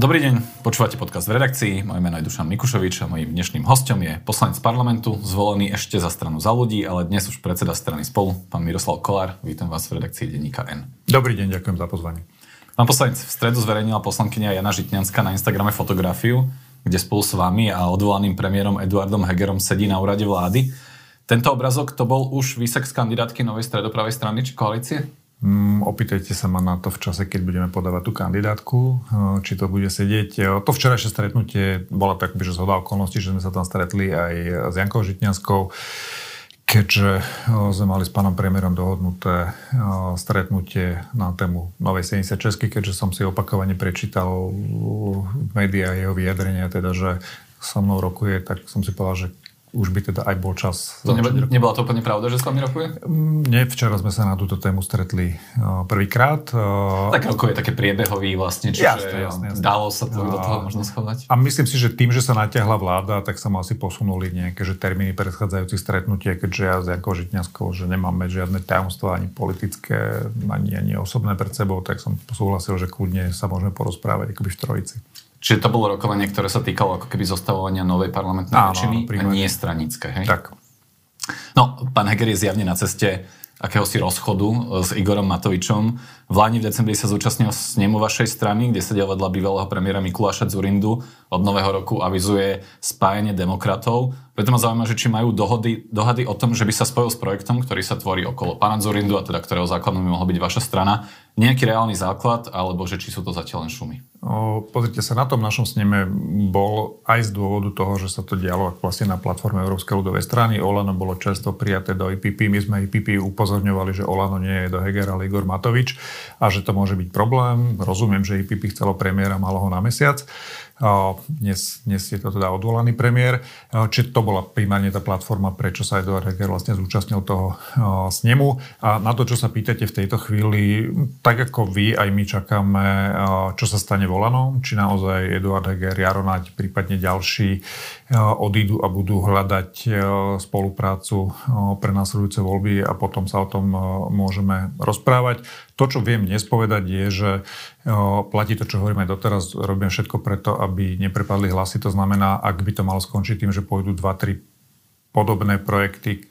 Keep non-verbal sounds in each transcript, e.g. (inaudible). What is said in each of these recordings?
Dobrý deň, počúvate podcast v redakcii. Moje meno je Dušan Mikušovič a mojím dnešným hostom je poslanec parlamentu, zvolený ešte za stranu za ľudí, ale dnes už predseda strany spolu, pán Miroslav Kolár. Vítam vás v redakcii denníka N. Dobrý deň, ďakujem za pozvanie. Pán poslanec, v stredu zverejnila poslankyňa Jana Žitňanská na Instagrame fotografiu, kde spolu s vami a odvolaným premiérom Eduardom Hegerom sedí na úrade vlády. Tento obrazok to bol už výsek z kandidátky novej stredopravej strany či koalície? Mm, opýtajte sa ma na to v čase, keď budeme podávať tú kandidátku, eh, či to bude sedieť. Eh, to včerajšie stretnutie bola tak, že zhoda okolností, že sme sa tam stretli aj s Jankou Žitňanskou, keďže eh, sme mali s pánom premiérom dohodnuté stretnutie na tému Novej 76, keďže som si opakovane prečítal v médiách jeho vyjadrenia, teda, že so mnou rokuje, tak som si povedal, že už by teda aj bol čas. To neba, nebola to úplne pravda, že s vami rokuje? Mm, nie, včera sme sa na túto tému stretli prvýkrát. Tak rokuje také priebehový vlastne, čiže jasne, jasne, jasne. dalo sa to do toho možno schovať. A myslím si, že tým, že sa natiahla vláda, tak sa mu asi posunuli nejaké že termíny predchádzajúcich stretnutie, keďže ja s Jankou Žitňanskou, že nemáme žiadne tajomstvo ani politické, ani, ani osobné pred sebou, tak som súhlasil, že kľudne sa môžeme porozprávať akoby v trojici. Čiže to bolo rokovanie, ktoré sa týkalo ako keby zostavovania novej parlamentnej väčšiny a nie stranické, hej? Tak. No, pán Heger je zjavne na ceste akéhosi rozchodu e, s Igorom Matovičom. V Láni v decembri sa zúčastnil snemu vašej strany, kde sedel vedľa bývalého premiéra Mikuláša Zurindu. Od nového roku avizuje spájanie demokratov. Preto ma zaujíma, že či majú dohody, dohady o tom, že by sa spojil s projektom, ktorý sa tvorí okolo pána Zurindu, a teda ktorého základom by mohla byť vaša strana, nejaký reálny základ, alebo že či sú to zatiaľ len šumy? O, pozrite sa, na tom našom sneme bol aj z dôvodu toho, že sa to dialo vlastne na platforme Európskej ľudovej strany. Olano bolo často prijaté do IPP. My sme IPP upozorňovali, že Olano nie je do Heger, ale Igor Matovič a že to môže byť problém. Rozumiem, že IPP chcelo premiéra, malo ho na mesiac. Dnes, dnes je to teda odvolaný premiér. Čiže to bola primárne tá platforma, prečo sa Eduard Heger vlastne zúčastnil toho snemu. A na to, čo sa pýtate v tejto chvíli, tak ako vy, aj my čakáme, čo sa stane volanom, či naozaj Eduard Heger, Jaronať, prípadne ďalší odídu a budú hľadať spoluprácu pre následujúce voľby a potom sa o tom môžeme rozprávať. To, čo viem dnes povedať, je, že platí to, čo hovoríme doteraz, robíme všetko preto, aby neprepadli hlasy. To znamená, ak by to malo skončiť tým, že pôjdu 2-3 podobné projekty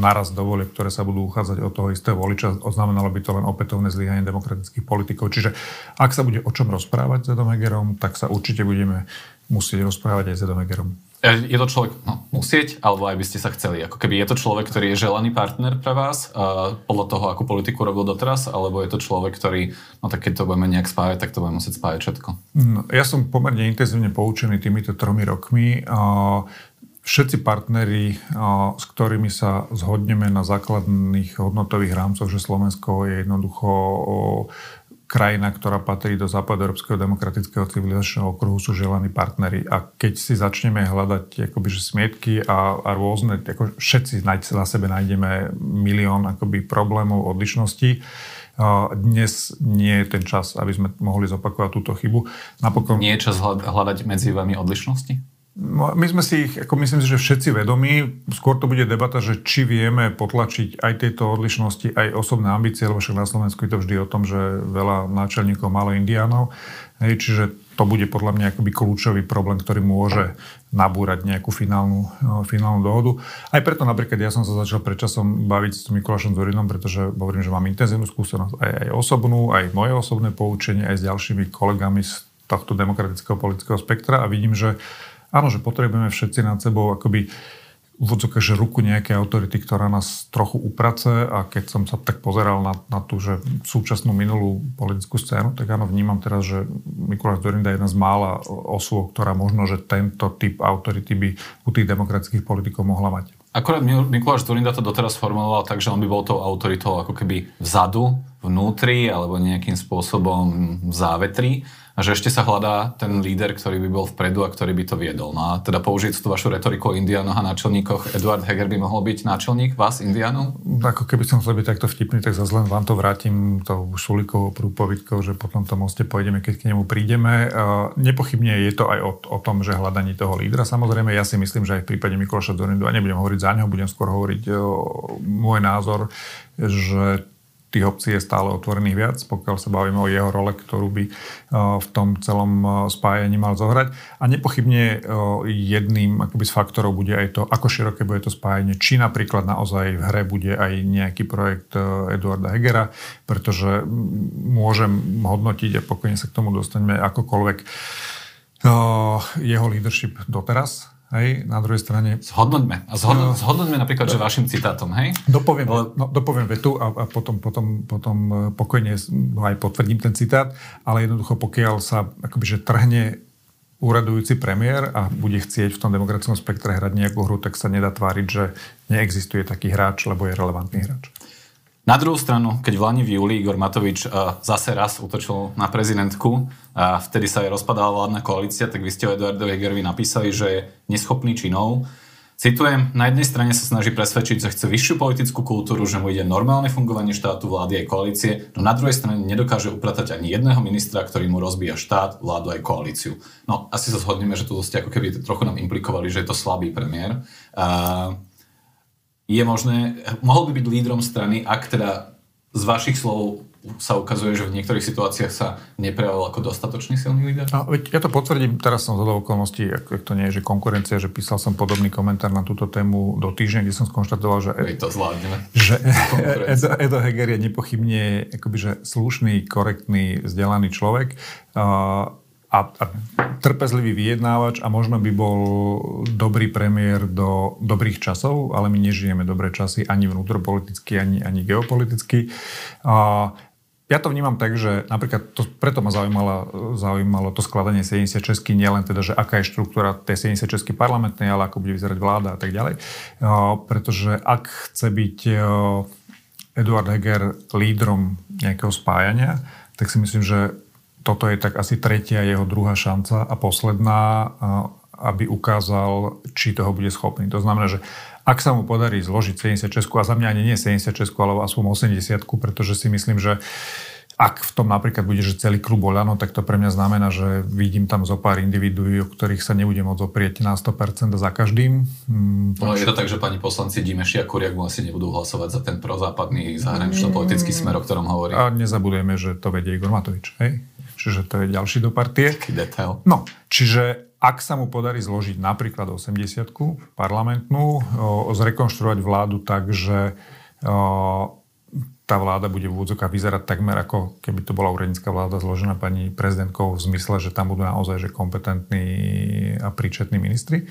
naraz do volieb, ktoré sa budú uchádzať od toho istého voliča, oznamenalo by to len opätovné zlyhanie demokratických politikov. Čiže ak sa bude o čom rozprávať s Edom Hegerom, tak sa určite budeme musieť rozprávať aj s Edom Hegerom. Je to človek, no, musieť, alebo aj by ste sa chceli. Ako keby je to človek, ktorý je želaný partner pre vás, uh, podľa toho, akú politiku robil doteraz, alebo je to človek, ktorý, no tak keď to budeme nejak spájať, tak to budeme musieť spájať všetko. No, ja som pomerne intenzívne poučený týmito tromi rokmi. Uh, všetci partneri, uh, s ktorými sa zhodneme na základných hodnotových rámcoch, že Slovensko je jednoducho uh, krajina, ktorá patrí do západoeurópskeho demokratického civilizačného okruhu, sú želaní partnery. A keď si začneme hľadať akoby, že smietky a, a rôzne, ako všetci na sebe nájdeme milión akoby, problémov, odlišností, dnes nie je ten čas, aby sme mohli zopakovať túto chybu. Napokon... Nie je čas hľadať medzi vami odlišnosti? No, my sme si ich, ako myslím si, že všetci vedomí. Skôr to bude debata, že či vieme potlačiť aj tieto odlišnosti, aj osobné ambície, lebo však na Slovensku je to vždy o tom, že veľa náčelníkov, málo indiánov. Hej, čiže to bude podľa mňa akoby kľúčový problém, ktorý môže nabúrať nejakú finálnu, no, finálnu dohodu. Aj preto napríklad ja som sa začal predčasom baviť s Mikulášom Zorinom, pretože hovorím, že mám intenzívnu skúsenosť aj, aj osobnú, aj moje osobné poučenie, aj s ďalšími kolegami z tohto demokratického politického spektra a vidím, že áno, že potrebujeme všetci nad sebou akoby v že ruku nejaké autority, ktorá nás trochu uprace a keď som sa tak pozeral na, na tú, že súčasnú minulú politickú scénu, tak áno, vnímam teraz, že Mikuláš Dorinda je jedna z mála osôb, ktorá možno, že tento typ autority by u tých demokratických politikov mohla mať. Akorát Mikuláš Dorinda to doteraz formuloval tak, že on by bol tou autoritou ako keby vzadu, vnútri alebo nejakým spôsobom závetri a že ešte sa hľadá ten líder, ktorý by bol vpredu a ktorý by to viedol. No a teda použiť tú vašu retoriku o indiánoch a náčelníkoch, Eduard Heger by mohol byť náčelník vás, indiánov? Ako keby som chcel byť takto vtipný, tak zase len vám to vrátim tou šulikovou prúpovidkou, že po tomto moste pôjdeme, keď k nemu prídeme. Nepochybne je to aj o, o tom, že hľadaní toho lídra. Samozrejme, ja si myslím, že aj v prípade Mikloša Dorindu, a nebudem hovoriť za neho, budem skôr hovoriť o môj názor, že tých obcí je stále otvorených viac, pokiaľ sa bavíme o jeho role, ktorú by v tom celom spájaní mal zohrať. A nepochybne jedným akoby z faktorov bude aj to, ako široké bude to spájanie, či napríklad naozaj v hre bude aj nejaký projekt Eduarda Hegera, pretože môžem hodnotiť a pokojne sa k tomu dostaneme akokoľvek jeho leadership doteraz, Hej, na druhej strane... Zhodnoťme. A zhodno, no, zhodnoťme napríklad, že vašim citátom, hej? Dopoviem, ale... no, dopoviem vetu a, a potom, potom, potom e, pokojne aj potvrdím ten citát, ale jednoducho pokiaľ sa akoby, že trhne úradujúci premiér a bude chcieť v tom demokratickom spektre hrať nejakú hru, tak sa nedá tváriť, že neexistuje taký hráč, lebo je relevantný hráč. Na druhú stranu, keď v Lani v júli Igor Matovič uh, zase raz utočil na prezidentku a vtedy sa aj rozpadala vládna koalícia, tak vy ste o Eduardovi Hegerovi napísali, že je neschopný činov. Citujem, na jednej strane sa snaží presvedčiť, že chce vyššiu politickú kultúru, že mu ide normálne fungovanie štátu, vlády aj koalície, no na druhej strane nedokáže upratať ani jedného ministra, ktorý mu rozbíja štát, vládu aj koalíciu. No asi sa zhodneme, že tu ste ako keby trochu nám implikovali, že je to slabý premiér. Uh, je možné, mohol by byť lídrom strany, ak teda z vašich slov sa ukazuje, že v niektorých situáciách sa neprejavil ako dostatočný silný líder? No, veď ja to potvrdím, teraz som z okolností, ak, ak to nie je, že konkurencia, že písal som podobný komentár na túto tému do týždňa, kde som skonštatoval, že, Veď to zvládneme. že (laughs) Edo, Edo Heger je nepochybne akoby, že slušný, korektný, vzdelaný človek. Uh, a, a trpezlivý vyjednávač a možno by bol dobrý premiér do dobrých časov, ale my nežijeme dobré časy ani vnútropoliticky, ani, ani geopoliticky. A ja to vnímam tak, že napríklad to, preto ma zaujímalo, zaujímalo to skladanie 76 nielen teda, že aká je štruktúra tej 76 parlamentnej, ale ako bude vyzerať vláda a tak ďalej. A, pretože ak chce byť Eduard Heger lídrom nejakého spájania, tak si myslím, že toto je tak asi tretia jeho druhá šanca a posledná, aby ukázal, či toho bude schopný. To znamená, že ak sa mu podarí zložiť 76 a za mňa ani nie 76 alebo aspoň 80 pretože si myslím, že ak v tom napríklad bude, že celý klub Oľano, tak to pre mňa znamená, že vidím tam zo pár individuí, o ktorých sa nebudem môcť oprieť na 100% za každým. Mm, no je to tak, že pani poslanci Dimeši a Kuriak mu asi nebudú hlasovať za ten prozápadný zahranično-politický smer, o ktorom hovorí. A nezabudujeme, že to vedie Igor Matovič. Hej? čiže to je ďalší do partie. Taký detail. No, čiže ak sa mu podarí zložiť napríklad 80 parlamentnú, o, zrekonštruovať vládu tak, že o, tá vláda bude v úvodzokách vyzerať takmer ako keby to bola úradnícka vláda zložená pani prezidentkou v zmysle, že tam budú naozaj že kompetentní a príčetní ministri.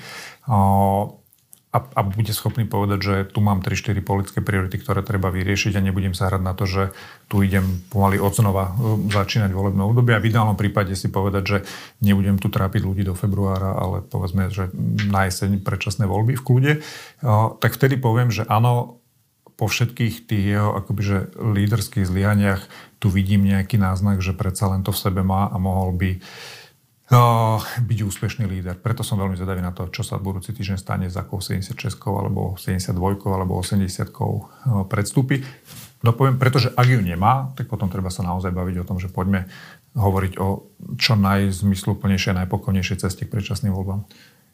A, a bude schopný povedať, že tu mám 3-4 politické priority, ktoré treba vyriešiť a nebudem sa hrať na to, že tu idem pomaly od znova e, začínať volebné obdobie a v ideálnom prípade si povedať, že nebudem tu trápiť ľudí do februára, ale povedzme, že na jeseň predčasné voľby v kľude, e, tak vtedy poviem, že áno, po všetkých tých jeho akoby, že líderských zlyhaniach tu vidím nejaký náznak, že predsa len to v sebe má a mohol by uh, byť úspešný líder. Preto som veľmi zvedavý na to, čo sa budúci týždeň stane s akou 76 alebo 72 alebo 80 predstúpi. Dopoviem, pretože ak ju nemá, tak potom treba sa naozaj baviť o tom, že poďme hovoriť o čo najzmysluplnejšej najpokojnejšej ceste k predčasným voľbám.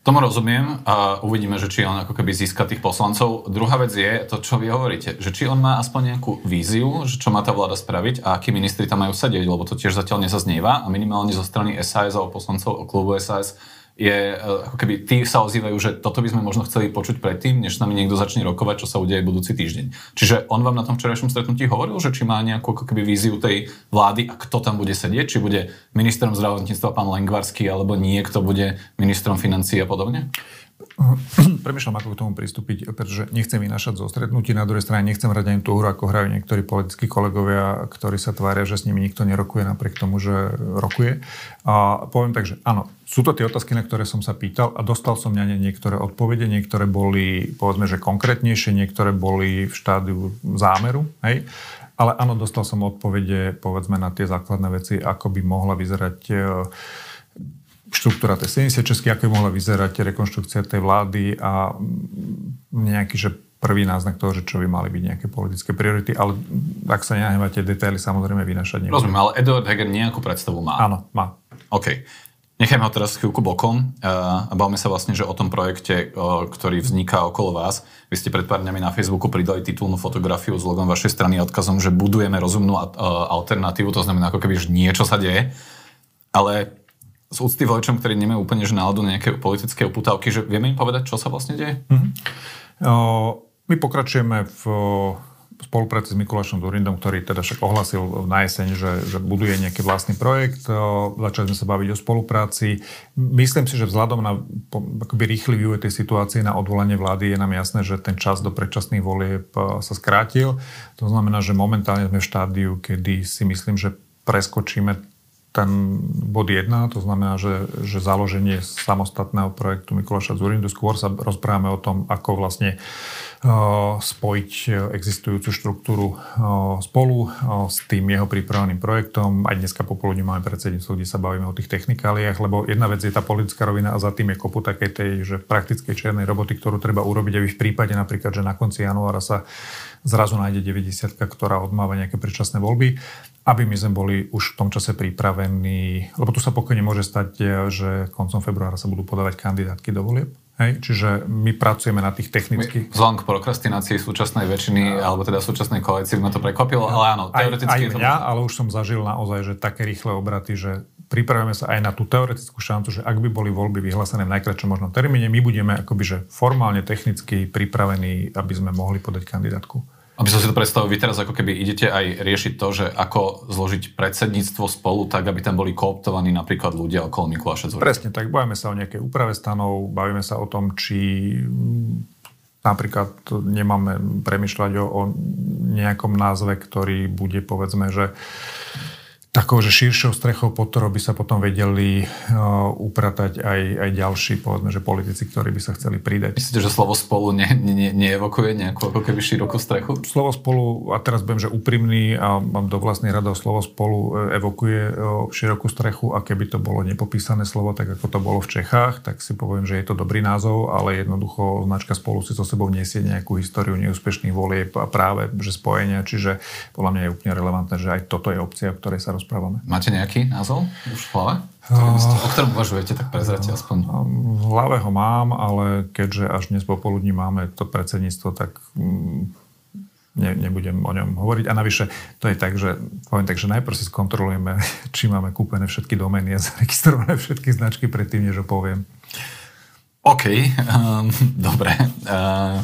Tomu rozumiem a uvidíme, že či on ako keby získa tých poslancov. Druhá vec je to, čo vy hovoríte, že či on má aspoň nejakú víziu, že čo má tá vláda spraviť a akí ministri tam majú sedieť, lebo to tiež zatiaľ nezaznieva a minimálne zo strany SAS a poslancov klubu SAS je, e, ako keby tí sa ozývajú, že toto by sme možno chceli počuť predtým, než s nami niekto začne rokovať, čo sa udeje budúci týždeň. Čiže on vám na tom včerajšom stretnutí hovoril, že či má nejakú ako keby víziu tej vlády a kto tam bude sedieť, či bude ministrom zdravotníctva pán Lengvarský, alebo niekto bude ministrom financií a podobne? Premýšľam, ako k tomu pristúpiť, pretože nechcem vynašať zo stretnutí, na druhej strane nechcem hrať ani tú hru, ako hrajú niektorí politickí kolegovia, ktorí sa tvária, že s nimi nikto nerokuje napriek tomu, že rokuje. A poviem tak, že áno, sú to tie otázky, na ktoré som sa pýtal a dostal som na ne niektoré odpovede, niektoré boli, povedzme, že konkrétnejšie, niektoré boli v štádiu zámeru, hej. Ale áno, dostal som odpovede, povedzme, na tie základné veci, ako by mohla vyzerať štruktúra tej 76, ako by mohla vyzerať rekonštrukcia tej vlády a nejaký, že prvý náznak toho, že čo by mali byť nejaké politické priority, ale ak sa nenahnevate, detaily samozrejme vynašať nebudem. Rozumiem, ale Eduard Heger nejakú predstavu má. Áno, má. OK. Nechajme ho teraz chvíľku bokom a bavme sa vlastne, že o tom projekte, ktorý vzniká okolo vás. Vy ste pred pár dňami na Facebooku pridali titulnú fotografiu s logom vašej strany a odkazom, že budujeme rozumnú alternatívu, to znamená ako keby, že niečo sa deje. Ale s úcty voličom, ktorí nemajú úplne že náladu nejaké politické oputávky, že vieme im povedať, čo sa vlastne deje? Mm-hmm. My pokračujeme v spolupráci s Mikulášom Durindom, ktorý teda však ohlasil na jeseň, že, že buduje nejaký vlastný projekt. Začali sme sa baviť o spolupráci. Myslím si, že vzhľadom na akoby rýchly vývoj tej situácie na odvolanie vlády je nám jasné, že ten čas do predčasných volieb sa skrátil. To znamená, že momentálne sme v štádiu, kedy si myslím, že preskočíme ten bod 1, to znamená, že, že založenie samostatného projektu Mikuláša Zurindu. Skôr sa rozprávame o tom, ako vlastne uh, spojiť existujúcu štruktúru uh, spolu uh, s tým jeho pripraveným projektom. Aj dneska popoludne máme predsedníctvo, kde sa bavíme o tých technikáliách, lebo jedna vec je tá politická rovina a za tým je kopu takej tej, že praktickej čiernej roboty, ktorú treba urobiť, aby v prípade napríklad, že na konci januára sa zrazu nájde 90, ktorá odmáva nejaké predčasné voľby, aby my sme boli už v tom čase pripravení, lebo tu sa pokojne môže stať, že koncom februára sa budú podávať kandidátky do volieb. Hej, čiže my pracujeme na tých technických... Vzhľadom k prokrastinácii súčasnej väčšiny, alebo teda súčasnej koalícii by ma to prekvapilo, ale áno, teoreticky aj, aj mňa, ale už som zažil naozaj, že také rýchle obraty, že pripravujeme sa aj na tú teoretickú šancu, že ak by boli voľby vyhlásené v najkračšom možnom termíne, my budeme akoby, že formálne, technicky pripravení, aby sme mohli podať kandidátku. Aby som si to predstavil, vy teraz ako keby idete aj riešiť to, že ako zložiť predsedníctvo spolu tak, aby tam boli kooptovaní napríklad ľudia okolo Mikuláša Zúra. Presne tak, bavíme sa o nejakej úprave stanov, bavíme sa o tom, či napríklad nemáme premyšľať o, o nejakom názve, ktorý bude povedzme, že takou, že širšou strechou, pod ktorou by sa potom vedeli uh, upratať aj, aj ďalší, povedzme, že politici, ktorí by sa chceli pridať. Myslíte, že slovo spolu ne, ne, neevokuje nejakú ako keby širokú strechu? Slovo spolu, a teraz budem, že úprimný a mám do vlastnej radov, slovo spolu e, evokuje uh, širokú strechu a keby to bolo nepopísané slovo, tak ako to bolo v Čechách, tak si poviem, že je to dobrý názov, ale jednoducho značka spolu si so sebou nesie nejakú históriu neúspešných volieb a práve, že spojenia, čiže podľa mňa je úplne relevantné, že aj toto je opcia, o ktorej sa rozprávame. Máte nejaký názov už v hlave? Ste, o ktorom uvažujete, tak prezrate aspoň. V hlave ho mám, ale keďže až dnes popoludní máme to predsedníctvo, tak mm, ne, nebudem o ňom hovoriť. A navyše, to je tak, že poviem tak, že najprv si skontrolujeme, (laughs) či máme kúpené všetky domény a (laughs) zaregistrované všetky značky predtým, než ho poviem. OK, um, (laughs) dobre. Uh,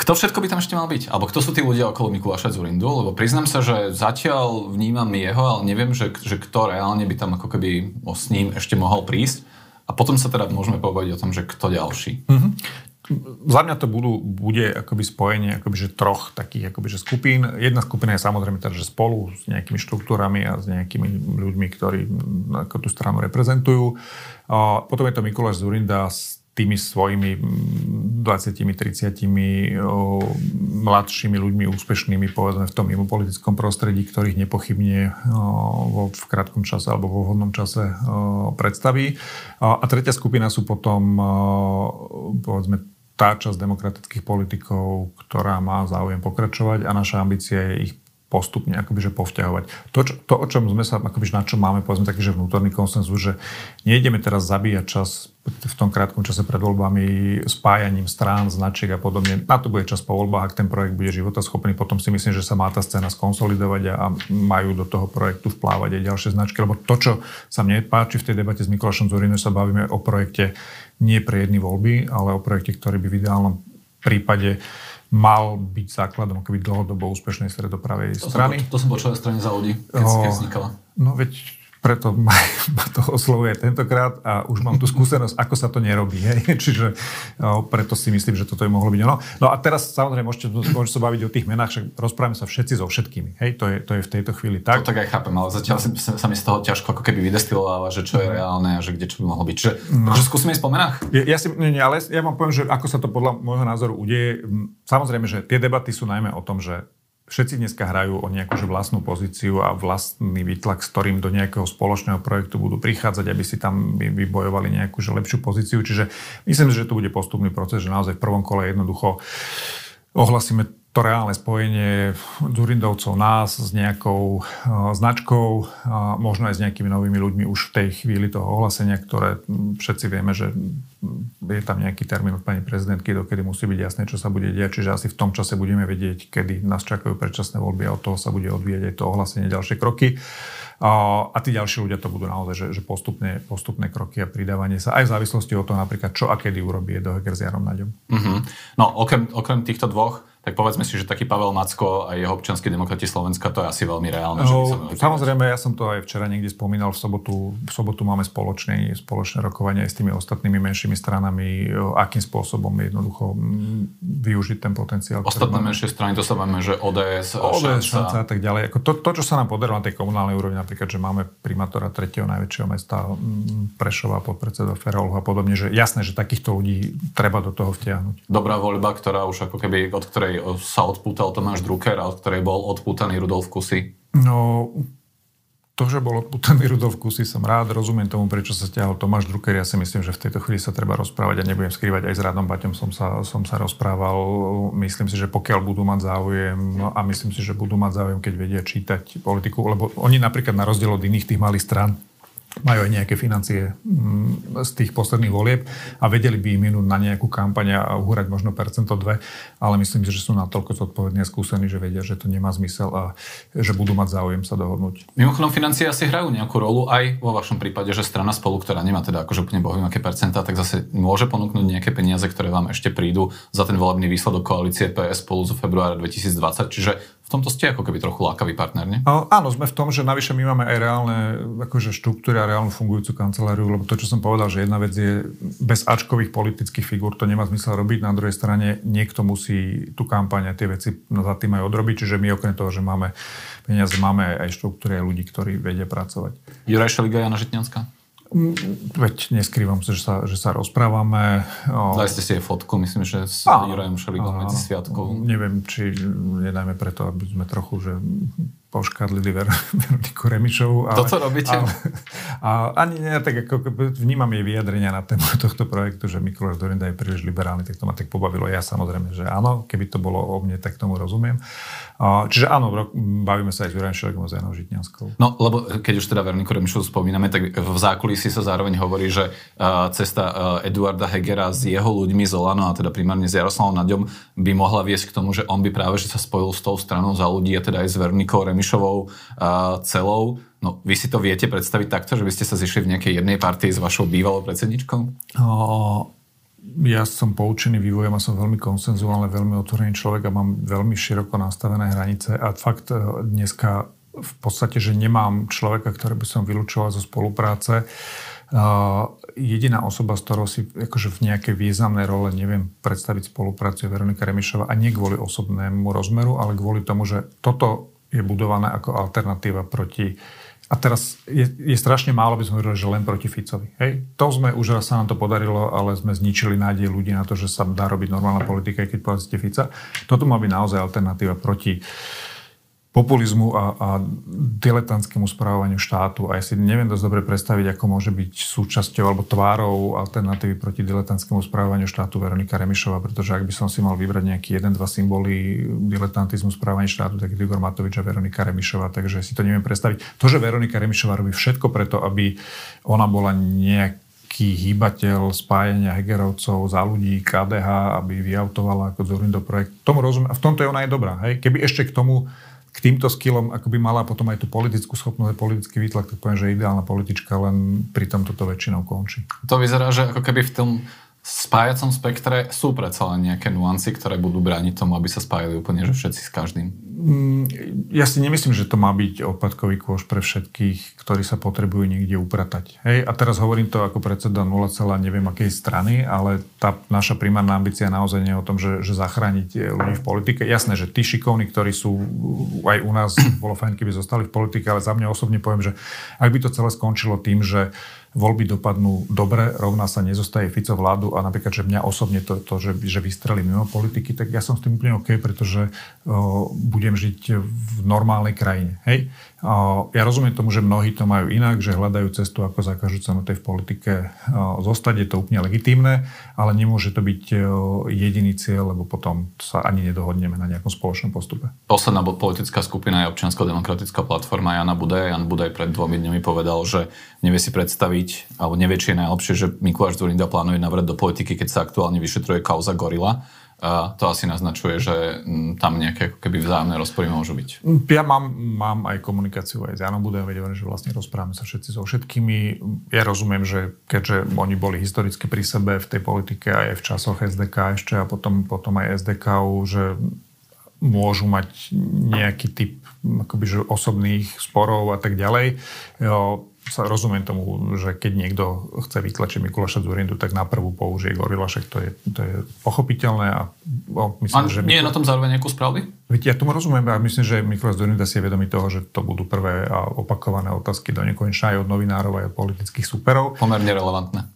kto všetko by tam ešte mal byť? Alebo kto sú tí ľudia okolo Mikuláša Zurindu? Lebo priznám sa, že zatiaľ vnímam jeho, ale neviem, že, že kto reálne by tam ako keby s ním ešte mohol prísť. A potom sa teda môžeme povedať o tom, že kto ďalší. Mm-hmm. Za mňa to budú, bude akoby spojenie akoby, že troch takých akoby, že skupín. Jedna skupina je samozrejme teda, že spolu s nejakými štruktúrami a s nejakými ľuďmi, ktorí ako tú stranu reprezentujú. A potom je to Mikuláš Zurinda s tými svojimi 20-30 mladšími ľuďmi úspešnými, povedzme, v tom mimo politickom prostredí, ktorých nepochybne v krátkom čase alebo vo vhodnom čase predstaví. A tretia skupina sú potom, povedzme, tá časť demokratických politikov, ktorá má záujem pokračovať a naša ambícia je ich postupne akoby, povťahovať. To, čo, to, o čom sme sa, akoby, na čo máme, povedzme taký, že vnútorný konsenzus, že nejdeme teraz zabíjať čas v tom krátkom čase pred voľbami spájaním strán, značiek a podobne. Na to bude čas po voľbách, ak ten projekt bude životaschopný, potom si myslím, že sa má tá scéna skonsolidovať a majú do toho projektu vplávať aj ďalšie značky, lebo to, čo sa mne páči v tej debate s Mikulášom Zorinom, sa bavíme o projekte nie pre jedny voľby, ale o projekte, ktorý by v ideálnom prípade mal byť základom akoby dlhodobo úspešnej stredopravej to strany. Som, to som počul strane za ľudí, keď, o, keď vznikala. No veď preto ma, (laughs) ma to oslovuje tentokrát a už mám tú skúsenosť, ako sa to nerobí. Hej? (laughs) Čiže o, preto si myslím, že toto je mohlo byť ono. No a teraz samozrejme môžete, môžete sa baviť o tých menách, však rozprávame sa všetci so všetkými. Hej? To, je, to je v tejto chvíli tak. To tak aj chápem, ale zatiaľ sa, sa mi z toho ťažko ako keby vydestilováva, že čo je mhm. reálne a že kde čo by mohlo byť. Čiže no. akože skúsime ísť po menách? Ja, ja si, nie, nie, ale ja vám poviem, že ako sa to podľa môjho názoru udeje. Samozrejme, že tie debaty sú najmä o tom, že všetci dneska hrajú o nejakú že vlastnú pozíciu a vlastný výtlak, s ktorým do nejakého spoločného projektu budú prichádzať, aby si tam vybojovali nejakú že lepšiu pozíciu. Čiže myslím, že to bude postupný proces, že naozaj v prvom kole jednoducho ohlasíme to reálne spojenie Zurindovcov nás s nejakou uh, značkou, možno aj s nejakými novými ľuďmi už v tej chvíli toho ohlasenia, ktoré všetci vieme, že je tam nejaký termín od pani prezidentky, dokedy musí byť jasné, čo sa bude diať, čiže asi v tom čase budeme vedieť, kedy nás čakajú predčasné voľby a od toho sa bude odvíjať aj to ohlasenie ďalšie kroky. A tí ďalší ľudia to budú naozaj, že, že postupné, postupné kroky a pridávanie sa, aj v závislosti od toho napríklad, čo a kedy urobí Edo Heger s Jarom Naďom. Mm-hmm. No, okrem, okrem týchto dvoch, tak povedzme si, že taký Pavel Macko a jeho občanskí demokrati Slovenska, to je asi veľmi reálne. No, že samozrejme, ja som to aj včera niekde spomínal, v sobotu, v sobotu máme spoločné, spoločné rokovanie aj s tými ostatnými menšími stranami, akým spôsobom jednoducho využiť ten potenciál. Ostatné menšie strany, to sa máme, že ODS, ODS šanca. šanca a tak ďalej. Ako to, to, čo sa nám podarilo na tej komunálnej úrovni, napríklad, že máme primátora tretieho najväčšieho mesta Prešova, podpredseda Ferolhu a podobne, že jasné, že takýchto ľudí treba do toho vtiahnuť. Dobrá voľba, ktorá už ako keby, od ktorej ktorej sa odpútal Tomáš Drucker a od ktorej bol odpútaný Rudolf Kusy? No, to, že bol odpútaný Rudolf Kusy, som rád, rozumiem tomu, prečo sa stiahol Tomáš Drucker. Ja si myslím, že v tejto chvíli sa treba rozprávať a nebudem skrývať. Aj s Radom Baťom som sa, som sa rozprával. Myslím si, že pokiaľ budú mať záujem, no a myslím si, že budú mať záujem, keď vedia čítať politiku, lebo oni napríklad na rozdiel od iných tých malých strán, majú aj nejaké financie mm, z tých posledných volieb a vedeli by im minúť na nejakú kampaň a uhúrať možno percento dve, ale myslím si, že sú natoľko zodpovední a skúsení, že vedia, že to nemá zmysel a že budú mať záujem sa dohodnúť. Mimochodom, financie asi hrajú nejakú rolu aj vo vašom prípade, že strana spolu, ktorá nemá teda akože úplne bohviem aké percentá, tak zase môže ponúknuť nejaké peniaze, ktoré vám ešte prídu za ten volebný výsledok koalície PS spolu zo februára 2020. Čiže tomto ste ako keby trochu lákavý partner, nie? Áno, sme v tom, že navyše my máme aj reálne akože štruktúry a reálnu fungujúcu kanceláriu, lebo to, čo som povedal, že jedna vec je bez ačkových politických figúr, to nemá zmysel robiť, na druhej strane niekto musí tú kampaň a tie veci za tým aj odrobiť, čiže my okrem toho, že máme peniaze, máme aj štruktúry a ľudí, ktorí vedia pracovať. Juraj Šeliga, Jana Žitňanská? Veď neskrývam sa, že sa, že sa rozprávame. Dali ste si aj fotku, myslím, že s Jurajom Šeligom medzi sviatkou. Neviem, či nedajme preto, aby sme trochu, že poškadlili Ver, (laughs) Veroniku Remišovu. Ale, Toto robíte? Ale, a, ani nie, tak ako vnímam jej vyjadrenia na tému (laughs) tohto projektu, že Mikuláš Dorinda je príliš liberálny, tak to ma tak pobavilo. Ja samozrejme, že áno, keby to bolo o mne, tak tomu rozumiem. A, čiže áno, bavíme sa aj s Jurajom Šelegom a Janou Žitňanskou. No, lebo keď už teda Veroniku Remišovu spomíname, tak v zákulisí sa zároveň hovorí, že uh, cesta uh, Eduarda Hegera s jeho ľuďmi z Olano, a teda primárne s Jaroslavom Naďom, by mohla viesť k tomu, že on by práve že sa spojil s tou stranou za ľudí a teda aj s Veronikou Remišovou Remišovou uh, celou. No, vy si to viete predstaviť takto, že by ste sa zišli v nejakej jednej partii s vašou bývalou predsedničkou? Ja som poučený vývojom a som veľmi konsenzuálny, veľmi otvorený človek a mám veľmi široko nastavené hranice a fakt e, dneska v podstate, že nemám človeka, ktorý by som vylúčoval zo spolupráce. Uh, jediná osoba, s ktorou si akože v nejakej významnej role neviem predstaviť spoluprácu je Veronika Remišová a nie kvôli osobnému rozmeru, ale kvôli tomu, že toto je budované ako alternatíva proti a teraz je, je strašne málo, by sme hovorili, že len proti Ficovi. Hej? To sme, už raz sa nám to podarilo, ale sme zničili nádej ľudí na to, že sa dá robiť normálna politika, keď povedzte Fica. Toto má byť naozaj alternatíva proti populizmu a, a diletantskému správaniu štátu. A ja si neviem dosť dobre predstaviť, ako môže byť súčasťou alebo tvárou alternatívy proti diletantskému správaniu štátu Veronika Remišova, pretože ak by som si mal vybrať nejaký jeden, dva symboly diletantizmu správania štátu, tak Igor Matovič a Veronika Remišova, takže si to neviem predstaviť. To, že Veronika Remišova robí všetko preto, aby ona bola nejak hýbateľ spájania Hegerovcov za ľudí, KDH, aby vyautovala ako Zurindo projekt. Tomu rozumiem. A v tomto je ona aj dobrá. Hej? Keby ešte k tomu k týmto skillom ako by mala potom aj tú politickú schopnosť, politický výtlak, tak poviem, že ideálna politička, len pri tom toto väčšinou končí. To vyzerá, že ako keby v tom spájacom spektre sú predsa len nejaké nuancy, ktoré budú brániť tomu, aby sa spájali úplne že všetci s každým. Mm, ja si nemyslím, že to má byť odpadkový kôž pre všetkých, ktorí sa potrebujú niekde upratať. Hej? A teraz hovorím to ako predseda 0, neviem akej strany, ale tá naša primárna ambícia naozaj nie je o tom, že, že zachrániť ľudí v politike. Jasné, že tí šikovní, ktorí sú aj u nás, (clears throat) bolo fajn, keby zostali v politike, ale za mňa osobne poviem, že ak by to celé skončilo tým, že voľby dopadnú dobre, rovná sa nezostaje Fico vládu a napríklad, že mňa osobne to, to že, že vystrelí mimo politiky, tak ja som s tým úplne OK, pretože o, budem žiť v normálnej krajine. Hej? O, ja rozumiem tomu, že mnohí to majú inak, že hľadajú cestu, ako za každú cenu tej v politike o, zostať, je to úplne legitímne, ale nemôže to byť o, jediný cieľ, lebo potom sa ani nedohodneme na nejakom spoločnom postupe. Posledná politická skupina je občiansko-demokratická platforma Jana Budaj. Jan Budaj pred dvomi dňami povedal, že nevie si predstaviť, alebo nevie, či je najlepšie, že Mikuláš Zurinda plánuje navrať do politiky, keď sa aktuálne vyšetruje kauza Gorila. A to asi naznačuje, že mm, tam nejaké ako keby vzájomné rozpory môžu byť. Ja mám, mám aj komunikáciu aj s Janom Budem, vedieť, že vlastne rozprávame sa všetci so všetkými. Ja rozumiem, že keďže oni boli historicky pri sebe v tej politike aj v časoch SDK ešte a potom, potom aj SDK, že môžu mať nejaký typ akoby, že osobných sporov a tak ďalej. Sa rozumiem tomu, že keď niekto chce vytlačiť Mikuláša Zurindu, tak na prvú použije Gorila, však to je, to je pochopiteľné a o, myslím, a že... nie je na tom zároveň nejakú správy? Viete, ja tomu rozumiem a myslím, že Mikuláš Zurinda si je vedomý toho, že to budú prvé a opakované otázky do nekonečna aj od novinárov, aj od politických superov. Pomerne relevantné.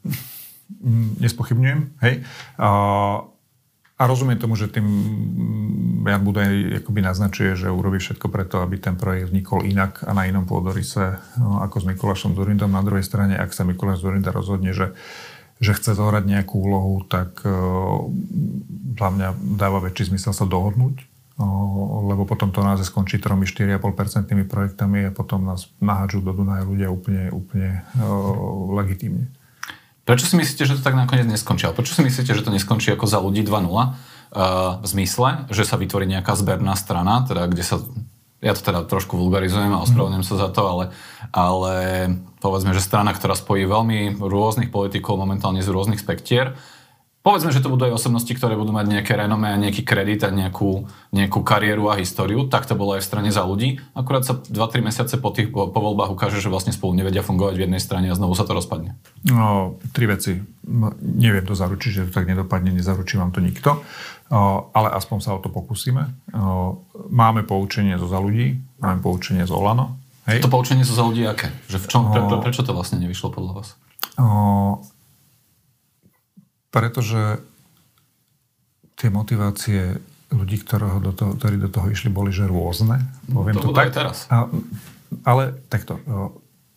Mm, nespochybňujem, hej. A, a rozumiem tomu, že tým Jan Budaj akoby naznačuje, že urobí všetko preto, aby ten projekt vznikol inak a na inom pôdorise no, ako s Mikulášom Zurindom. Na druhej strane, ak sa Mikuláš Zurinda rozhodne, že, že chce zohrať nejakú úlohu, tak uh, za mňa dáva väčší zmysel sa dohodnúť, uh, lebo potom to naozaj skončí 3-4,5% projektami a potom nás naháču do Dunaja ľudia úplne, úplne uh, legitímne. Prečo si myslíte, že to tak nakoniec neskončí? prečo si myslíte, že to neskončí ako za ľudí 2.0? Uh, v zmysle, že sa vytvorí nejaká zberná strana, teda kde sa ja to teda trošku vulgarizujem a ospravedlňujem sa za to, ale, ale povedzme, že strana, ktorá spojí veľmi rôznych politikov momentálne z rôznych spektier, Povedzme, že to budú aj osobnosti, ktoré budú mať nejaké renome a nejaký kredit a nejakú, nejakú kariéru a históriu. Tak to bolo aj v strane za ľudí. Akurát sa 2-3 mesiace po tých po, po voľbách ukáže, že vlastne spolu nevedia fungovať v jednej strane a znovu sa to rozpadne. No, tri veci. Neviem to zaručiť, že to tak nedopadne, nezaručí vám to nikto. Ale aspoň sa o to pokúsime. máme poučenie zo za ľudí, máme poučenie z Olano. Hej. To poučenie zo za ľudí aké? Že v čom, pre, pre, prečo to vlastne nevyšlo podľa vás? Pretože tie motivácie ľudí, do toho, ktorí do toho išli, boli že rôzne. Poviem to, to tak. teraz. A, ale takto.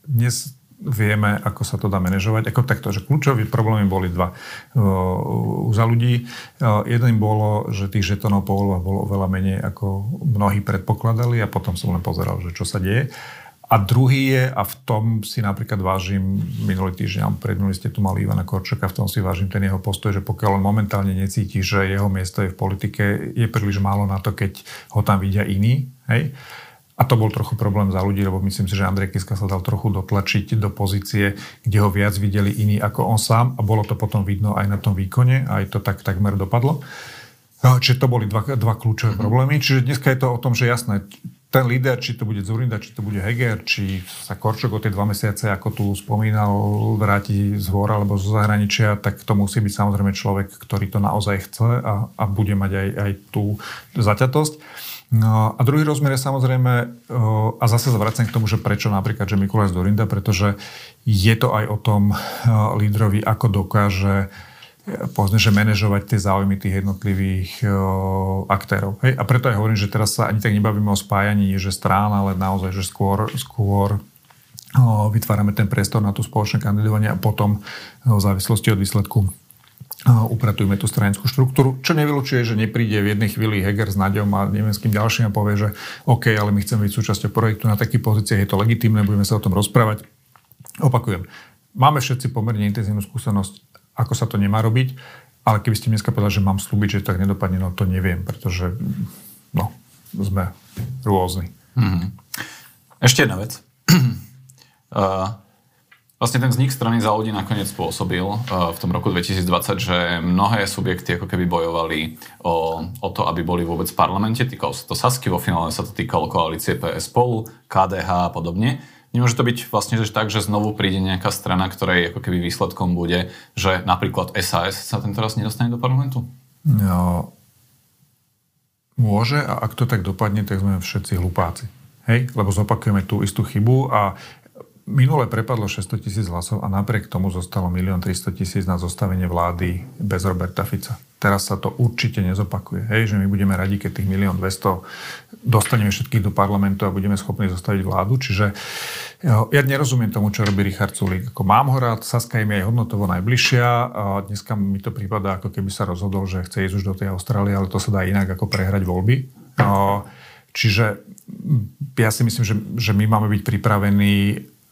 Dnes vieme, ako sa to dá manažovať. Ako takto, že kľúčové problémy boli dva. Uh, za ľudí jeden bolo, že tých žetonov po voľbách bolo oveľa menej, ako mnohí predpokladali a potom som len pozeral, že čo sa deje. A druhý je, a v tom si napríklad vážim, minulý týždeň, predminulý ste tu mali Ivana Korčoka, v tom si vážim ten jeho postoj, že pokiaľ on momentálne necíti, že jeho miesto je v politike, je príliš málo na to, keď ho tam vidia iní. Hej? A to bol trochu problém za ľudí, lebo myslím si, že Andrej Kiska sa dal trochu dotlačiť do pozície, kde ho viac videli iní ako on sám a bolo to potom vidno aj na tom výkone, aj to tak takmer dopadlo. Čiže to boli dva, dva kľúčové mhm. problémy. Čiže dneska je to o tom, že jasné, ten líder, či to bude Zurinda, či to bude Heger, či sa Korčok o tie dva mesiace, ako tu spomínal, vráti z hôr alebo zo zahraničia, tak to musí byť samozrejme človek, ktorý to naozaj chce a, a bude mať aj, aj tú zaťatosť. No, a druhý rozmer je samozrejme, a zase zvracem k tomu, že prečo napríklad, že Mikuláš Zurinda, pretože je to aj o tom lídrovi, ako dokáže povedzme, že manažovať tie záujmy tých jednotlivých aktérov. Hej? A preto aj hovorím, že teraz sa ani tak nebavíme o spájaní, že strán, ale naozaj, že skôr, skôr vytvárame ten priestor na tú spoločné kandidovanie a potom v závislosti od výsledku upratujeme tú stranickú štruktúru, čo nevylučuje, že nepríde v jednej chvíli Heger s Naďom a neviem s kým ďalším a povie, že OK, ale my chceme byť súčasťou projektu na takých pozíciách, je to legitimné, budeme sa o tom rozprávať. Opakujem, máme všetci pomerne intenzívnu skúsenosť ako sa to nemá robiť. Ale keby ste dneska povedali, že mám slúbiť, že tak nedopadne, no to neviem, pretože no, sme rôzni. Mm-hmm. Ešte jedna vec. (clears throat) uh, vlastne ten vznik strany za ľudí nakoniec spôsobil uh, v tom roku 2020, že mnohé subjekty ako keby bojovali o, o to, aby boli vôbec v parlamente. Týkalo sa to Sasky, vo finále sa to týkalo koalície PS spolu, KDH a podobne. Nemôže to byť vlastne že tak, že znovu príde nejaká strana, ktorej ako keby výsledkom bude, že napríklad SAS sa tento raz nedostane do parlamentu? No, môže a ak to tak dopadne, tak sme všetci hlupáci. Hej? Lebo zopakujeme tú istú chybu a minule prepadlo 600 tisíc hlasov a napriek tomu zostalo 1 300 tisíc na zostavenie vlády bez Roberta Fica. Teraz sa to určite nezopakuje. Hej, že my budeme radi, keď tých 1 200 dostaneme všetkých do parlamentu a budeme schopní zostaviť vládu. Čiže ja nerozumiem tomu, čo robí Richard Sulík. Ako mám ho rád, Saska je hodnotovo najbližšia. A dneska mi to prípada, ako keby sa rozhodol, že chce ísť už do tej Austrálie, ale to sa dá inak ako prehrať voľby. Čiže ja si myslím, že, že my máme byť pripravení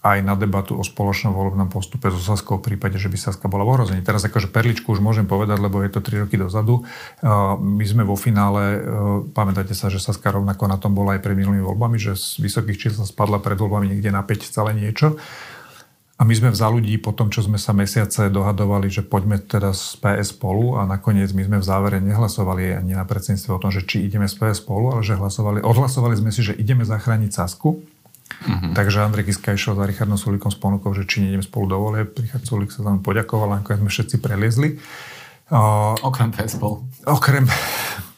aj na debatu o spoločnom volebnom postupe so Saskou v prípade, že by Saska bola v ohrození. Teraz akože perličku už môžem povedať, lebo je to 3 roky dozadu. My sme vo finále, pamätáte sa, že Saska rovnako na tom bola aj pred minulými voľbami, že z vysokých čísel spadla pred voľbami niekde na 5 celé niečo. A my sme vzali ľudí po tom, čo sme sa mesiace dohadovali, že poďme teda z PS spolu a nakoniec my sme v závere nehlasovali ani na predsedníctve o tom, že či ideme z PS spolu, ale že hlasovali, odhlasovali sme si, že ideme zachrániť Sasku. Mm-hmm. Takže Andrej Kiska išiel za Richardom Sulíkom s ponukou, že či nejdeme spolu do volie. Richard Sulík sa tam poďakoval, ako sme všetci preliezli. Uh, okrem PS spolu. Okrem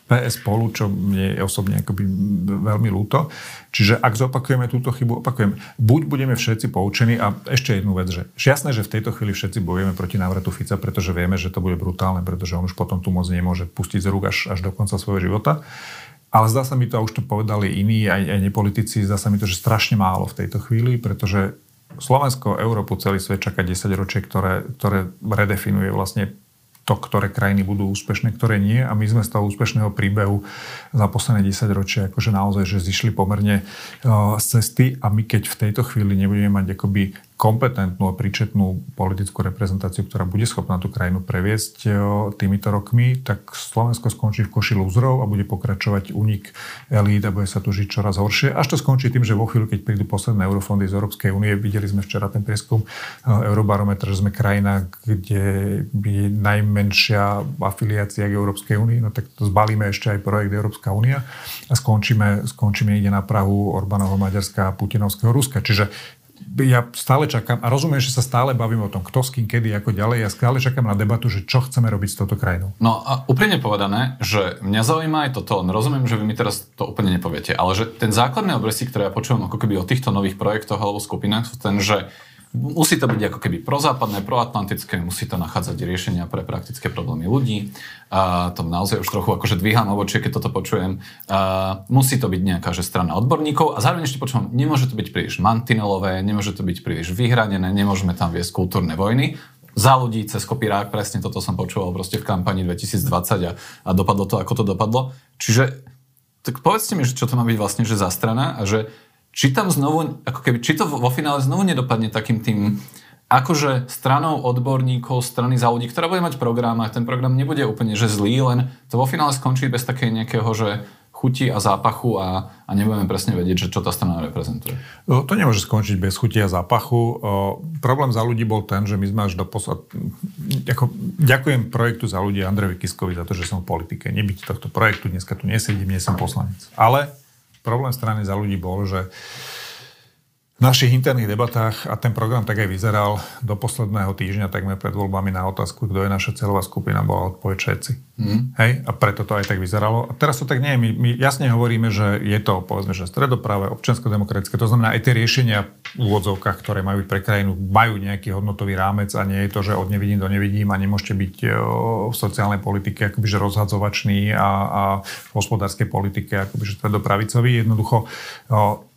PS spolu, čo mne je osobne akoby veľmi ľúto. Čiže ak zopakujeme túto chybu, opakujem, buď budeme všetci poučení a ešte jednu vec, že jasné, že v tejto chvíli všetci bojujeme proti návratu Fica, pretože vieme, že to bude brutálne, pretože on už potom tu moc nemôže pustiť z rúk až, až do konca svojho života. Ale zdá sa mi to, a už to povedali iní, aj, aj nepolitici, zdá sa mi to, že strašne málo v tejto chvíli, pretože Slovensko, Európu, celý svet čaká 10 ročie, ktoré, ktoré redefinuje vlastne to, ktoré krajiny budú úspešné, ktoré nie. A my sme z toho úspešného príbehu za posledné 10 ročia akože naozaj, že zišli pomerne uh, z cesty a my keď v tejto chvíli nebudeme mať akoby kompetentnú a príčetnú politickú reprezentáciu, ktorá bude schopná tú krajinu previesť týmito rokmi, tak Slovensko skončí v koši lúzrov a bude pokračovať únik elít a bude sa tu žiť čoraz horšie. Až to skončí tým, že vo chvíľu, keď prídu posledné eurofondy z Európskej únie, videli sme včera ten prieskum Eurobarometra, že sme krajina, kde je najmenšia afiliácia k Európskej únii, no tak to zbalíme ešte aj projekt Európska únia a skončíme, skončíme ide na Prahu Orbánovho Maďarska a Putinovského Ruska. Čiže ja stále čakám, a rozumiem, že sa stále bavím o tom, kto s kým, kedy, ako ďalej, ja stále čakám na debatu, že čo chceme robiť s touto krajinou. No a úprimne povedané, že mňa zaujíma aj toto, no rozumiem, že vy mi teraz to úplne nepoviete, ale že ten základný obresí, ktoré ja počúvam ako keby o týchto nových projektoch alebo skupinách, sú ten, že Musí to byť ako keby prozápadné, proatlantické, musí to nachádzať riešenia pre praktické problémy ľudí. A to naozaj už trochu akože dvíham obočie, keď toto počujem. A musí to byť nejaká že strana odborníkov a zároveň ešte počujem, nemôže to byť príliš mantinelové, nemôže to byť príliš vyhranené, nemôžeme tam viesť kultúrne vojny za ľudí cez kopírák, presne toto som počúval proste v kampani 2020 a, a dopadlo to, ako to dopadlo. Čiže tak povedzte mi, čo to má byť vlastne, že za strana a že či tam znovu, ako keby, či to vo finále znovu nedopadne takým tým akože stranou odborníkov, strany za ľudí, ktorá bude mať program a ten program nebude úplne že zlý, len to vo finále skončí bez také nejakého, že chuti a zápachu a, a nebudeme presne vedieť, že čo tá strana reprezentuje. No, to nemôže skončiť bez chuti a zápachu. O, problém za ľudí bol ten, že my sme až do posled... Ako, ďakujem projektu za ľudí Andrejovi Kiskovi za to, že som v politike. Nebyť tohto projektu, dneska tu nesedím, nie som poslanec. Ale problém strany za ľudí bol, že v našich interných debatách, a ten program tak aj vyzeral, do posledného týždňa, takmer pred voľbami na otázku, kto je naša celová skupina, bola odpoveď všetci. Mm. Hej? A preto to aj tak vyzeralo. A teraz to tak nie je. My, my jasne hovoríme, že je to, povedzme, že stredoprave, občiansko-demokratické. To znamená, aj tie riešenia v úvodzovkách, ktoré majú byť pre krajinu, majú nejaký hodnotový rámec a nie je to, že od nevidím do nevidím a nemôžete byť v sociálnej politike akoby, že rozhadzovačný a, a v hospodárskej politike akoby, že stredopravicový. Jednoducho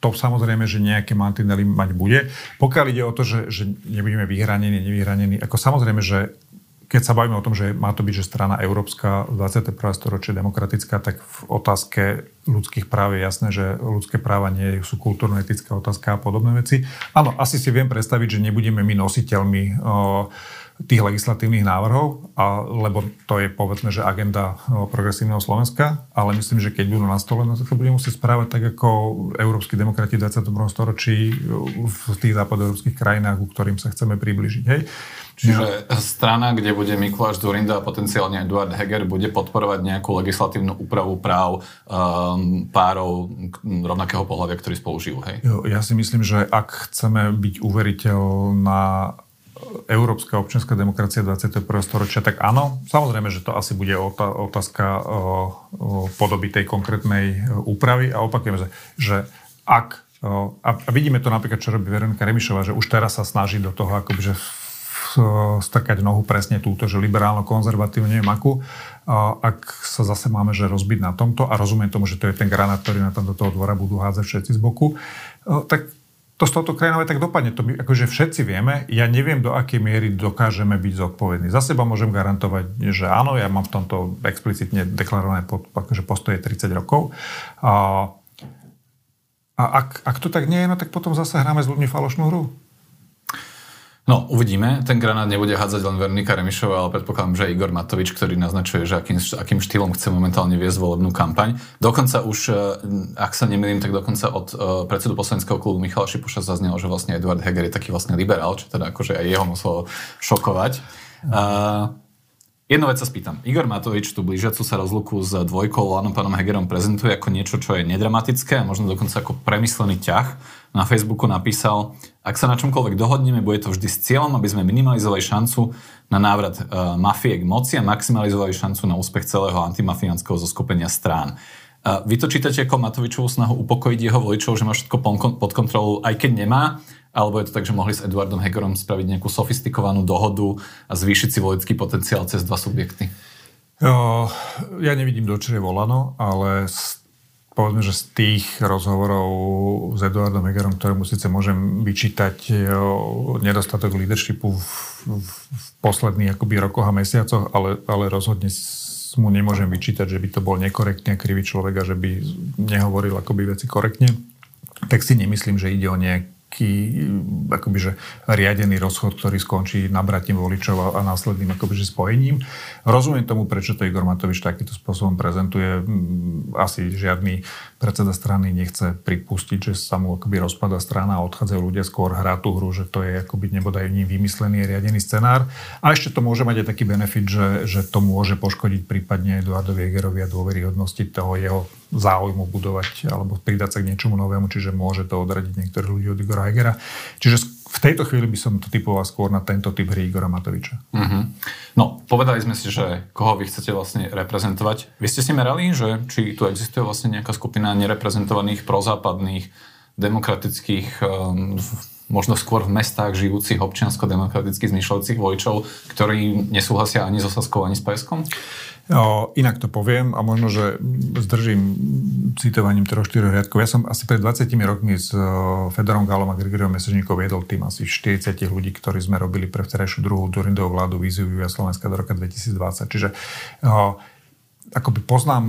to samozrejme, že nejaké mantinely mať bude. Pokiaľ ide o to, že, že nebudeme vyhranení, nevyhranení, ako samozrejme, že keď sa bavíme o tom, že má to byť, že strana európska, 21. storočie demokratická, tak v otázke ľudských práv je jasné, že ľudské práva nie sú kultúrno-etická otázka a podobné veci. Áno, asi si viem predstaviť, že nebudeme my nositeľmi uh, tých legislatívnych návrhov, a, lebo to je povedzme, že agenda progresívneho Slovenska, ale myslím, že keď budú na stole, no tak sa bude musieť správať tak, ako európsky demokrati v 21. storočí v tých západoeurópskych krajinách, ku ktorým sa chceme približiť. Hej? Čiže strana, kde bude Mikuláš Zurinda a potenciálne Eduard Heger, bude podporovať nejakú legislatívnu úpravu práv um, párov rovnakého pohľavia, ktorí spolu žijú, hej? Ja si myslím, že ak chceme byť uveriteľná európska občianská demokracia 21. storočia, tak áno, samozrejme, že to asi bude otázka podoby tej konkrétnej e, úpravy a opakujem, že, že ak A, a vidíme to napríklad, čo robí Veronika Remišová, že už teraz sa snaží do toho akoby, že strkať nohu presne túto, že liberálno-konzervatívne, neviem akú. Ak sa zase máme že rozbiť na tomto a rozumiem tomu, že to je ten granát, ktorý na tam do toho dvora budú hádzať všetci z boku, tak to s touto krajinou tak dopadne. To my, akože všetci vieme, ja neviem, do akej miery dokážeme byť zodpovední. Za seba môžem garantovať, že áno, ja mám v tomto explicitne deklarované pod, akože postoje 30 rokov. A, a ak, ak to tak nie je, no tak potom zase hráme s ľuďmi falošnú hru. No, uvidíme. Ten granát nebude hádzať len Vernika Remišová, ale predpokladám, že Igor Matovič, ktorý naznačuje, že akým, akým štýlom chce momentálne viesť volebnú kampaň. Dokonca už, e, ak sa nemýlim, tak dokonca od uh, predsedu poslaneckého klubu Michala Šipuša zaznelo, že vlastne Eduard Heger je taký vlastne liberál, čo teda akože aj jeho muselo šokovať. Uh, Jednu vec sa spýtam. Igor Matovič tú blížiacu sa rozluku s dvojkou Lanom pánom Hegerom prezentuje ako niečo, čo je nedramatické a možno dokonca ako premyslený ťah. Na Facebooku napísal, ak sa na čomkoľvek dohodneme, bude to vždy s cieľom, aby sme minimalizovali šancu na návrat e, mafie k moci a maximalizovali šancu na úspech celého antimafiánskeho zoskupenia strán. E, vy to čítate ako Matovičovú snahu upokojiť jeho voličov, že má všetko pod kontrolou, aj keď nemá, alebo je to tak, že mohli s Eduardom Hegerom spraviť nejakú sofistikovanú dohodu a zvýšiť si volický potenciál cez dva subjekty? Ja nevidím do čere volano, ale z, povedzme, že z tých rozhovorov s Eduardom Hegerom, ktorému síce môžem vyčítať nedostatok leadershipu v, v, posledných akoby rokoch a mesiacoch, ale, ale rozhodne mu nemôžem vyčítať, že by to bol nekorektne krivý človek a že by nehovoril akoby veci korektne, tak si nemyslím, že ide o nejak taký akoby, že riadený rozchod, ktorý skončí nabratím voličov a, následným akoby, že spojením. Rozumiem tomu, prečo to Igor Matovič takýmto spôsobom prezentuje. Asi žiadny predseda strany nechce pripustiť, že sa mu akoby rozpada strana a odchádzajú ľudia skôr hrá tú hru, že to je akoby nebodaj ním vymyslený riadený scenár. A ešte to môže mať aj taký benefit, že, že to môže poškodiť prípadne Eduardovi Hegerovi a dôveryhodnosti toho jeho záujmu budovať alebo pridať sa k niečomu novému, čiže môže to odradiť niektorých ľudí od Igora Hegera. Čiže v tejto chvíli by som to typoval skôr na tento typ hry Igora Matoviča. Mm-hmm. No, povedali sme si, že koho vy chcete vlastne reprezentovať. Vy ste si merali, že či tu existuje vlastne nejaká skupina nereprezentovaných prozápadných demokratických um, možno skôr v mestách žijúcich občiansko-demokraticky zmyšľajúcich voličov, ktorí nesúhlasia ani so Saskou, ani s PSK? O, inak to poviem a možno, že zdržím citovaním troch štyroch riadkov. Ja som asi pred 20 rokmi s Fedorom Gálom a Grigoriom Mesežníkov viedol tým asi 40 ľudí, ktorí sme robili pre vterajšiu druhú Durindovú vládu víziu Slovenska do roka 2020. Čiže o, akoby poznám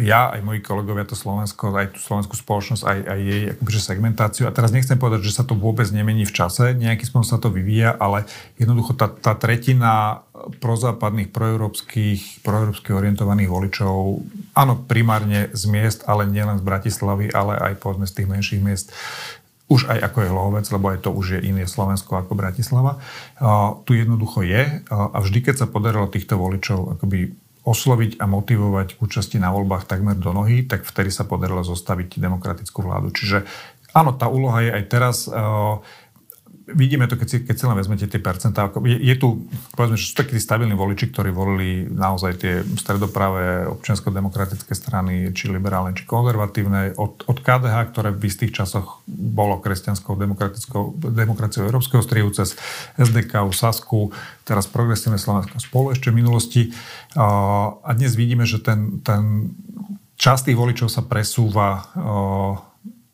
ja, aj moji kolegovia to Slovensko, aj tú slovenskú spoločnosť, aj, aj jej akoby, segmentáciu. A teraz nechcem povedať, že sa to vôbec nemení v čase, nejakým spôsobom sa to vyvíja, ale jednoducho tá, tá tretina prozápadných, proeurópskych, proeurópsky orientovaných voličov, áno, primárne z miest, ale nielen z Bratislavy, ale aj povedzme z tých menších miest, už aj ako je Hlohovec, lebo aj to už je iné Slovensko ako Bratislava. Uh, tu jednoducho je uh, a vždy, keď sa podarilo týchto voličov akoby osloviť a motivovať k účasti na voľbách takmer do nohy, tak vtedy sa podarilo zostaviť demokratickú vládu. Čiže áno, tá úloha je aj teraz. Uh, vidíme to, keď si, keď si len vezmete tie percentá. Je, je tu, povedzme, že sú takí stabilní voliči, ktorí volili naozaj tie stredopravé občiansko-demokratické strany, či liberálne, či konzervatívne, od, od KDH, ktoré v istých časoch bolo kresťanskou demokratickou demokraciou európskeho strihu, cez SDK, Sasku, teraz progresívne Slovensko spolu ešte v minulosti. A dnes vidíme, že ten, ten časť tých voličov sa presúva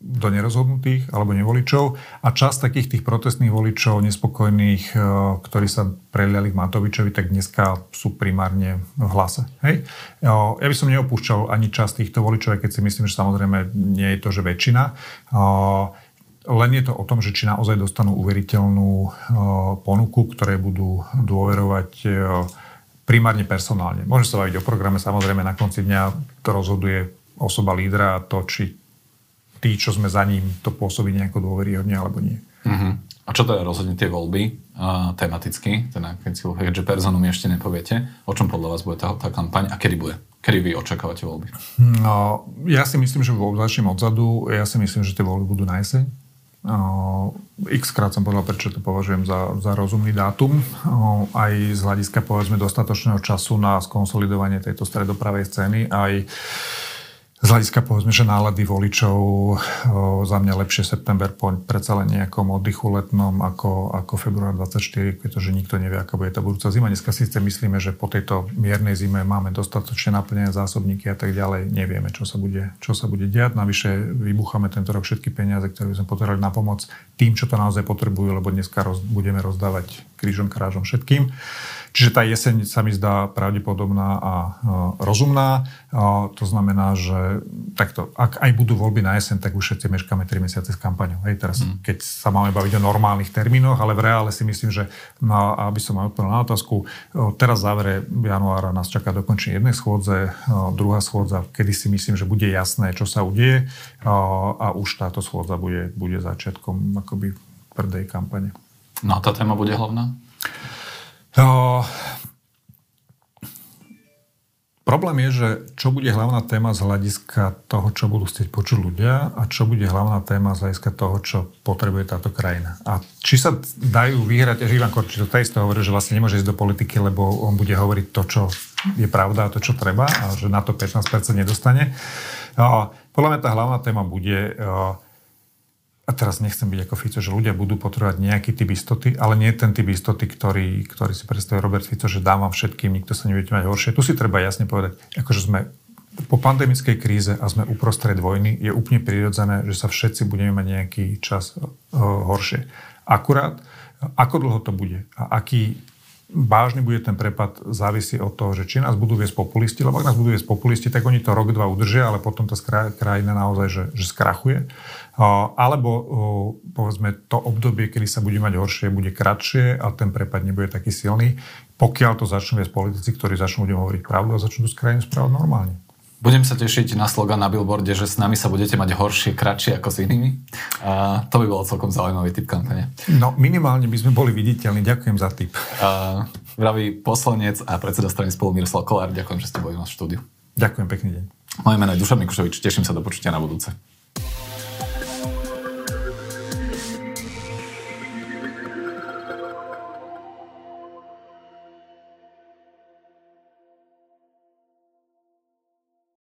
do nerozhodnutých alebo nevoličov a časť takých tých protestných voličov, nespokojných, e, ktorí sa preliali v Matovičovi, tak dneska sú primárne v hlase. Hej? E, ja by som neopúšťal ani časť týchto voličov, keď si myslím, že samozrejme nie je to, že väčšina. E, len je to o tom, že či naozaj dostanú uveriteľnú ponuku, ktoré budú dôverovať primárne personálne. Môže sa baviť o programe, samozrejme na konci dňa to rozhoduje osoba lídra a to, či tí, čo sme za ním, to pôsobí nejako dôveryhodne alebo nie. Uh-huh. A čo teda rozhodne tie voľby uh, tematicky, teda keď si keďže personu mi ešte nepoviete, o čom podľa vás bude tá, tá kampaň a kedy bude? Kedy vy očakávate voľby? No, ja si myslím, že začnem odzadu, ja si myslím, že tie voľby budú na jeseň. Uh, x krát som povedal, prečo to považujem za, za rozumný dátum. Uh, aj z hľadiska povedzme dostatočného času na skonsolidovanie tejto stredopravej scény, aj z hľadiska povedzme, že nálady voličov za mňa lepšie september po predsa len nejakom oddychu letnom ako, ako február 24, pretože nikto nevie, aká bude tá budúca zima. Dneska síce myslíme, že po tejto miernej zime máme dostatočne naplnené zásobníky a tak ďalej. Nevieme, čo sa bude, čo sa bude diať. Navyše vybucháme tento rok všetky peniaze, ktoré by sme potrebovali na pomoc tým, čo to naozaj potrebujú, lebo dneska roz, budeme rozdávať krížom krážom všetkým. Čiže tá jeseň sa mi zdá pravdepodobná a rozumná. To znamená, že takto, ak aj budú voľby na jeseň, tak už všetci meškáme 3 mesiace s kampaňou. Hej, teraz, mm. keď sa máme baviť o normálnych termínoch, ale v reále si myslím, že, no, aby som aj odpovedal na otázku, teraz v závere januára nás čaká dokončenie jednej schôdze, druhá schôdza, kedy si myslím, že bude jasné, čo sa udeje a už táto schôdza bude, bude začiatkom akoby prvej kampane. No a tá téma bude hlavná? Uh, problém je, že čo bude hlavná téma z hľadiska toho, čo budú chcieť počuť ľudia a čo bude hlavná téma z hľadiska toho, čo potrebuje táto krajina. A či sa dajú vyhrať, že Ivan Korči to takisto hovorí, že vlastne nemôže ísť do politiky, lebo on bude hovoriť to, čo je pravda a to, čo treba a že na to 15% nedostane. Uh, podľa mňa tá hlavná téma bude uh, a teraz nechcem byť ako Fico, že ľudia budú potrebovať nejaký typ istoty, ale nie ten typ istoty, ktorý, ktorý si predstavuje Robert Fico, že dám vám všetkým, nikto sa nebude mať horšie. Tu si treba jasne povedať, akože sme po pandemickej kríze a sme uprostred vojny, je úplne prirodzené, že sa všetci budeme mať nejaký čas uh, horšie. Akurát, ako dlho to bude a aký vážny bude ten prepad, závisí od toho, že či nás budú viesť populisti, lebo ak nás budú viesť populisti, tak oni to rok, dva udržia, ale potom tá krajina naozaj, že, že skrachuje. Alebo povedzme to obdobie, kedy sa bude mať horšie, bude kratšie a ten prepad nebude taký silný, pokiaľ to začnú viesť politici, ktorí začnú ľuďom hovoriť pravdu a začnú tú krajinu správať normálne. Budem sa tešiť na slogan na billboarde, že s nami sa budete mať horšie, kratšie ako s inými. A to by bolo celkom zaujímavý typ kampane. No minimálne by sme boli viditeľní. Ďakujem za tip. A, vraví poslanec a predseda strany spolu Miroslav Kolár. Ďakujem, že ste boli na štúdiu. Ďakujem, pekný deň. Moje meno je Dušan Mikušovič. Teším sa do počutia na budúce.